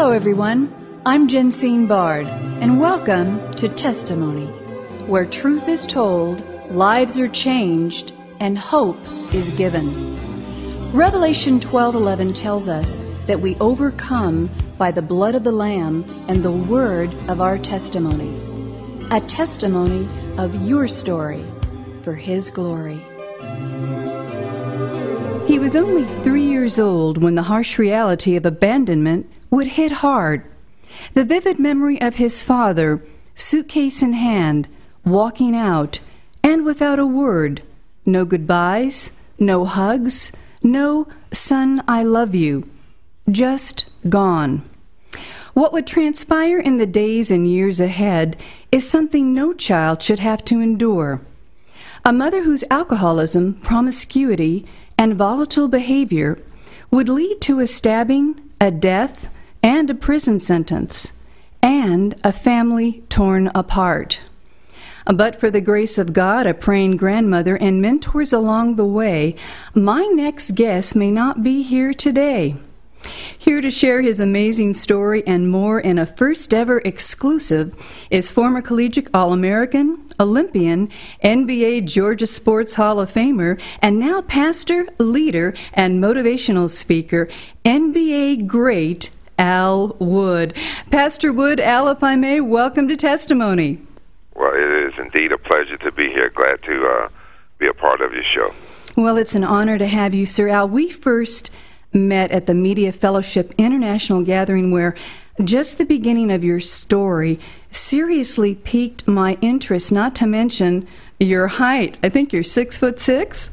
Hello, everyone. I'm Jensine Bard, and welcome to Testimony, where truth is told, lives are changed, and hope is given. Revelation 12:11 tells us that we overcome by the blood of the lamb and the word of our testimony. A testimony of your story for his glory. He was only 3 years old when the harsh reality of abandonment would hit hard. The vivid memory of his father, suitcase in hand, walking out, and without a word, no goodbyes, no hugs, no son, I love you, just gone. What would transpire in the days and years ahead is something no child should have to endure. A mother whose alcoholism, promiscuity, and volatile behavior would lead to a stabbing, a death, and a prison sentence, and a family torn apart. But for the grace of God, a praying grandmother, and mentors along the way, my next guest may not be here today. Here to share his amazing story and more in a first ever exclusive is former collegiate All American, Olympian, NBA Georgia Sports Hall of Famer, and now pastor, leader, and motivational speaker, NBA great Al Wood. Pastor Wood, Al, if I may, welcome to Testimony. Well, it is indeed a pleasure to be here. Glad to uh, be a part of your show. Well, it's an honor to have you, Sir Al. We first met at the Media Fellowship International Gathering, where just the beginning of your story seriously piqued my interest, not to mention your height. I think you're six foot six.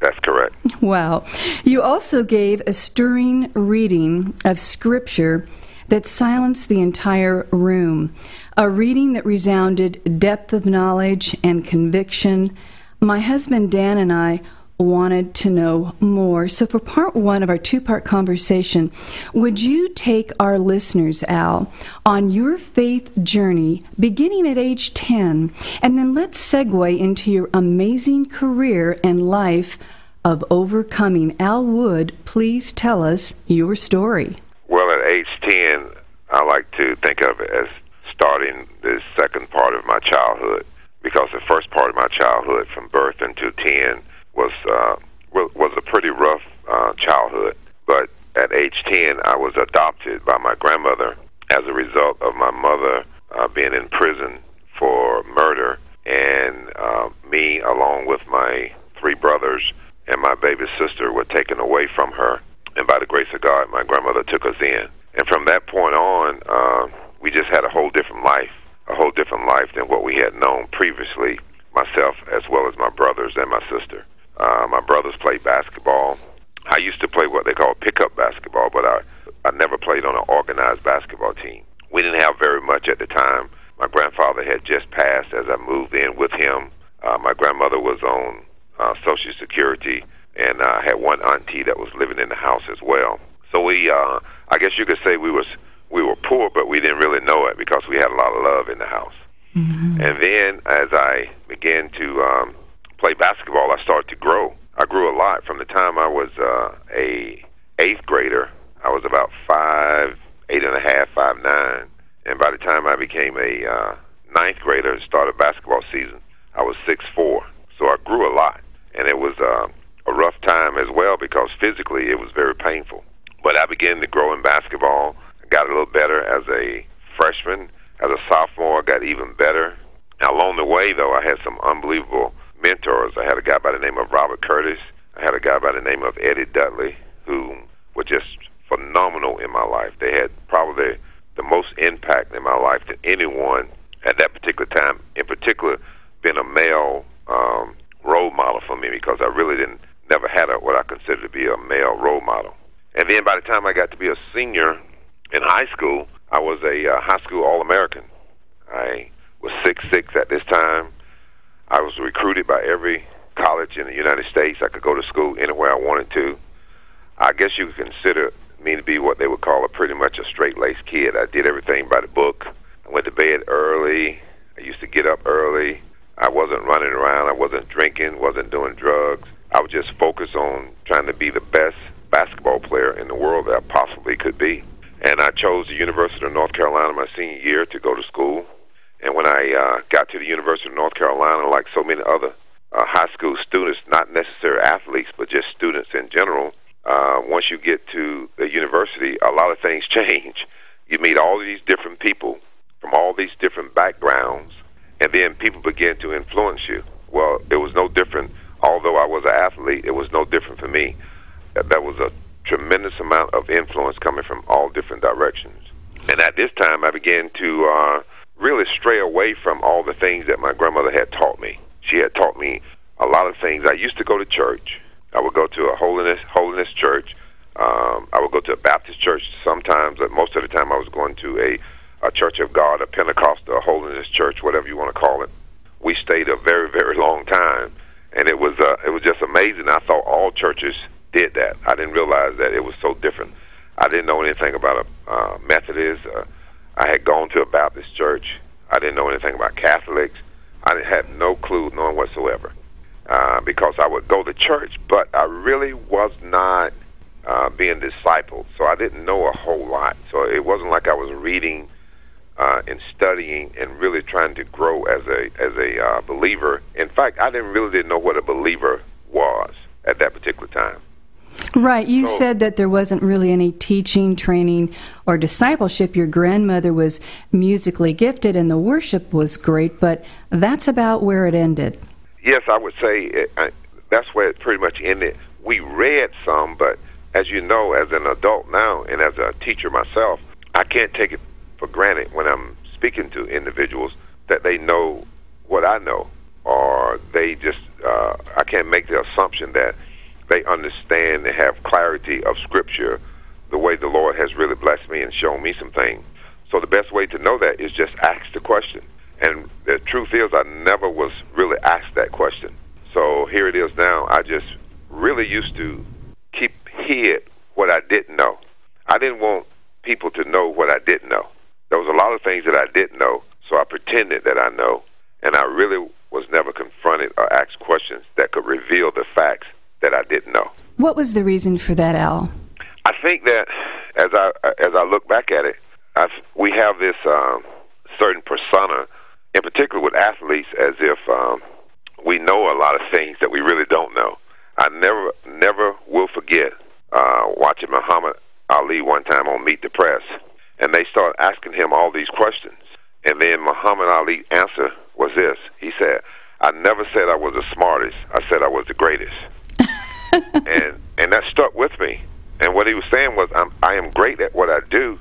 That's correct. Wow. You also gave a stirring reading of Scripture that silenced the entire room, a reading that resounded depth of knowledge and conviction. My husband Dan and I wanted to know more. So, for part one of our two part conversation, would you take our listeners, Al, on your faith journey beginning at age 10, and then let's segue into your amazing career and life of overcoming? Al Wood, please tell us your story. Well, at age 10, I like to think of it as starting the second part of my childhood because the first part of my childhood from birth until 10 was uh, was a pretty rough uh, childhood. But at age 10, I was adopted by my grandmother as a result of my mother uh, being in prison for murder, and uh, me, along with my three brothers and my baby sister, were taken away from her. And by the grace of God, my grandmother took us in. And from that point on, uh, we just had a whole different life, a whole different life than what we had known previously, myself as well as my brothers and my sister. Uh, my brothers played basketball. I used to play what they call pickup basketball, but I, I never played on an organized basketball team. We didn't have very much at the time. My grandfather had just passed as I moved in with him. Uh, my grandmother was on uh, Social Security, and I uh, had one auntie that was living in the house as well. So we, uh, I guess you could say we was we were poor, but we didn't really know it because we had a lot of love in the house. Mm-hmm. And then as I began to um, play basketball, I started to grow. I grew a lot from the time I was uh, a eighth grader. I was about five, eight and a half, five nine, and by the time I became a uh, ninth grader and started basketball season, I was six four. So I grew a lot, and it was uh, a rough time as well because physically it was very painful. But I began to grow in basketball. I got a little better as a freshman. As a sophomore, I got even better. Now, along the way, though, I had some unbelievable mentors. I had a guy by the name of Robert Curtis. I had a guy by the name of Eddie Dudley, who were just phenomenal in my life. They had probably the most impact in my life than anyone at that particular time. In particular, being a male um, role model for me because I really didn't never had a, what I consider to be a male role model. And then by the time I got to be a senior in high school, I was a uh, high school All American. I was six six at this time. I was recruited by every college in the United States. I could go to school anywhere I wanted to. I guess you could consider me to be what they would call a pretty much a straight laced kid. I did everything by the book. I went to bed early. I used to get up early. I wasn't running around. I wasn't drinking. wasn't doing drugs. I was just focused on trying to be the best basketball player in the world that I possibly could be. And I chose the University of North Carolina my senior year to go to school. And when I uh, got to the University of North Carolina, like so many other uh, high school students, not necessarily athletes, but just students in general, uh, once you get to the university, a lot of things change. You meet all these different people from all these different backgrounds, and then people begin to influence you. Well, it was no different. Although I was an athlete, it was no different for me. That was a tremendous amount of influence coming from all different directions. And at this time, I began to uh, really stray away from all the things that my grandmother had taught me. She had taught me a lot of things. I used to go to church. I would go to a holiness holiness church. Um, I would go to a Baptist church sometimes, but most of the time I was going to a, a Church of God, a Pentecostal, a holiness church, whatever you want to call it. We stayed a very, very long time, and it was uh, it was just amazing. I thought all churches did that. I didn't realize that it was so different. I didn't know anything about a uh, Methodist. Uh, I had gone to a Baptist church. I didn't know anything about Catholics. I had no clue, none whatsoever, uh, because I would go to church, but I really was not uh, being discipled, so I didn't know a whole lot. So it wasn't like I was reading uh, and studying and really trying to grow as a as a uh, believer. In fact, I didn't really didn't know what a believer was at that particular time. Right. You so, said that there wasn't really any teaching, training, or discipleship. Your grandmother was musically gifted and the worship was great, but that's about where it ended. Yes, I would say it, I, that's where it pretty much ended. We read some, but as you know, as an adult now and as a teacher myself, I can't take it for granted when I'm speaking to individuals that they know what I know, or they just, uh, I can't make the assumption that they understand and have clarity of Scripture the way the Lord has really blessed me and shown me some things. So the best way to know that is just ask the question. And the truth is, I never was really asked that question. So here it is now. I just really used to keep hid what I didn't know. I didn't want people to know what I didn't know. There was a lot of things that I didn't know, so I pretended that I know. And I really was never confronted or asked questions that could reveal the facts that I didn't know. What was the reason for that, Al? I think that as I as I look back at it, I've, we have this um, certain persona, in particular with athletes, as if um, we know a lot of things that we really don't know. I never never will forget uh, watching Muhammad Ali one time on Meet the Press, and they started asking him all these questions, and then Muhammad Ali's answer was this: He said, "I never said I was the smartest. I said I was the greatest." and and that stuck with me. And what he was saying was, I'm, I am great at what I do,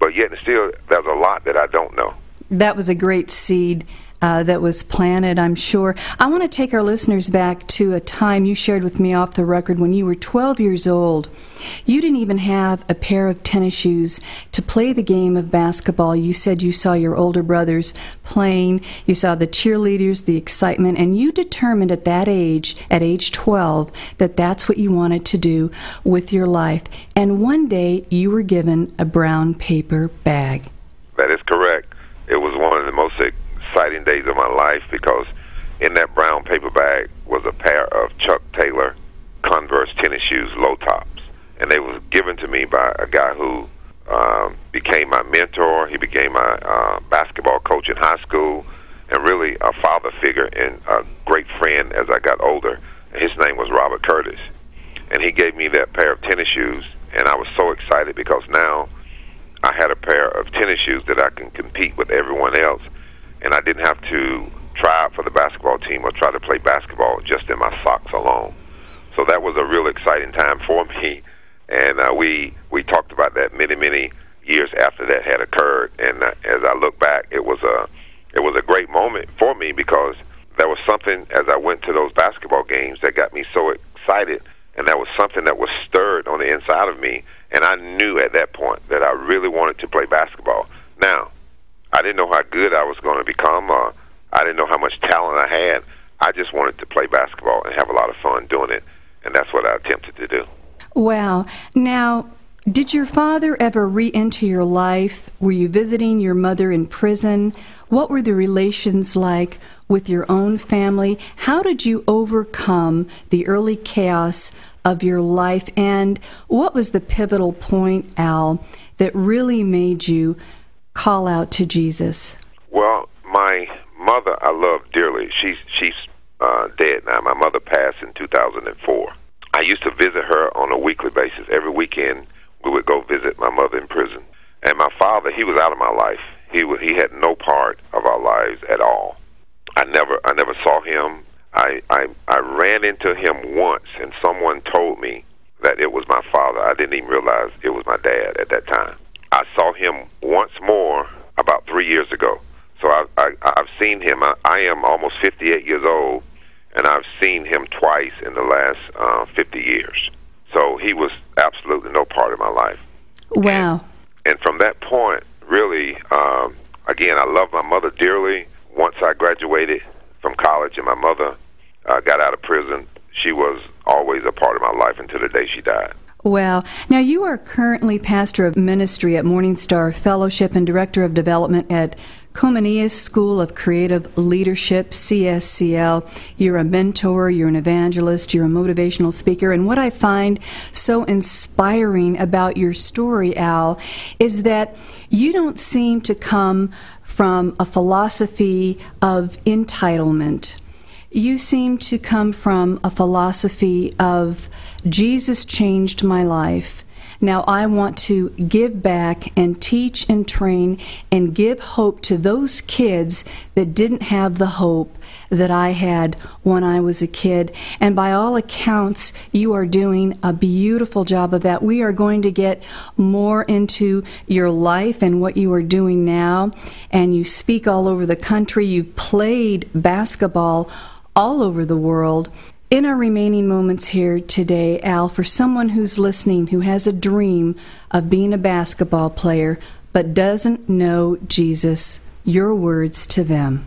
but yet and still, there's a lot that I don't know. That was a great seed uh, that was planted, I'm sure. I want to take our listeners back to a time you shared with me off the record when you were 12 years old. You didn't even have a pair of tennis shoes to play the game of basketball. You said you saw your older brothers playing, you saw the cheerleaders, the excitement, and you determined at that age, at age 12, that that's what you wanted to do with your life. And one day you were given a brown paper bag. That is correct. It was one of the most exciting days of my life because in that brown paper bag was a pair of Chuck Taylor Converse tennis shoes, low tops, and they was given to me by a guy who um, became my mentor. He became my uh, basketball coach in high school, and really a father figure and a great friend as I got older. His name was Robert Curtis, and he gave me that pair of tennis shoes, and I was so excited because now I had a pair of tennis shoes that I can compete with everyone else and I didn't have to try out for the basketball team or try to play basketball just in my socks alone. So that was a real exciting time for me, and uh, we we talked about that many many years after that had occurred. And uh, as I look back, it was a it was a great moment for me because there was something as I went to those basketball games that got me so excited, and that was something that was stirred on the inside of me, and I knew at that point that I really wanted to play basketball. Now, I didn't know how good I was going to become. Uh, I didn't know how much talent I had. I just wanted to play basketball and have a lot of fun doing it, and that's what I attempted to do. Wow. Now, did your father ever re enter your life? Were you visiting your mother in prison? What were the relations like with your own family? How did you overcome the early chaos of your life. And what was the pivotal point, Al, that really made you call out to Jesus? Well, my mother, I love dearly. She's she's uh, dead now. My mother passed in 2004. I used to visit her on a weekly basis. Every weekend, we would go visit my mother in prison. And my father, he was out of my life. He w- he had no part of our lives at all. I never I never saw him. I, I I ran into him once, and someone told me that it was my father. I didn't even realize it was my dad at that time. I saw him once more about three years ago. So I, I, I've seen him. I, I am almost 58 years old, and I've seen him twice in the last uh, 50 years. So he was absolutely no part of my life. Wow. And, and from that point, really, um, again, I love my mother dearly. Once I graduated from college and my mother uh, got out of prison, she was always a part of my life until the day she died. Wow. Now, you are currently pastor of ministry at Morning Star Fellowship and director of development at Comenius School of Creative Leadership, CSCL. You're a mentor, you're an evangelist, you're a motivational speaker. And what I find so inspiring about your story, Al, is that you don't seem to come from a philosophy of entitlement. You seem to come from a philosophy of Jesus changed my life. Now I want to give back and teach and train and give hope to those kids that didn't have the hope that I had when I was a kid. And by all accounts, you are doing a beautiful job of that. We are going to get more into your life and what you are doing now. And you speak all over the country. You've played basketball all over the world. In our remaining moments here today, Al, for someone who's listening who has a dream of being a basketball player but doesn't know Jesus, your words to them.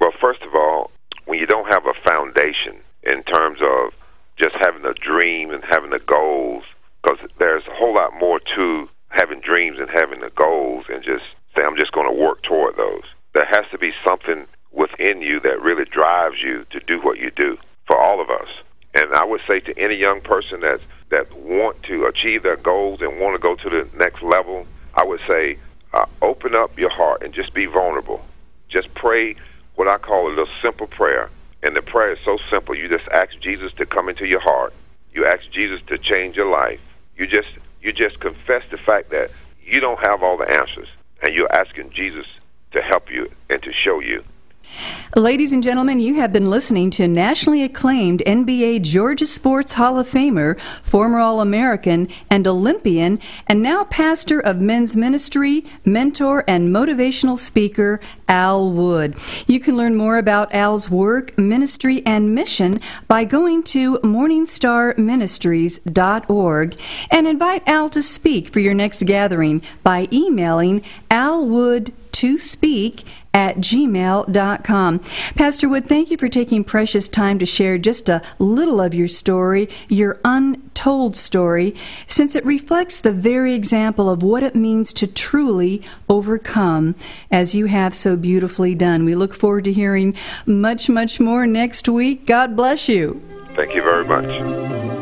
Well, first of all, when you don't have a foundation in terms of just having a dream and having the goals, because there's a whole lot more to having dreams and having the goals and just say, I'm just going to work toward those. There has to be something within you that really drives you to do what you do for all of us. And I would say to any young person that that want to achieve their goals and want to go to the next level, I would say uh, open up your heart and just be vulnerable. Just pray what I call a little simple prayer. And the prayer is so simple. You just ask Jesus to come into your heart. You ask Jesus to change your life. You just you just confess the fact that you don't have all the answers, and you're asking Jesus to help you and to show you. Ladies and gentlemen, you have been listening to nationally acclaimed NBA Georgia Sports Hall of Famer, former All American, and Olympian, and now pastor of men's ministry, mentor, and motivational speaker, Al Wood. You can learn more about Al's work, ministry, and mission by going to morningstarministries.org and invite Al to speak for your next gathering by emailing alwood to speak at gmail.com. Pastor Wood, thank you for taking precious time to share just a little of your story, your untold story, since it reflects the very example of what it means to truly overcome, as you have so beautifully done. We look forward to hearing much, much more next week. God bless you. Thank you very much.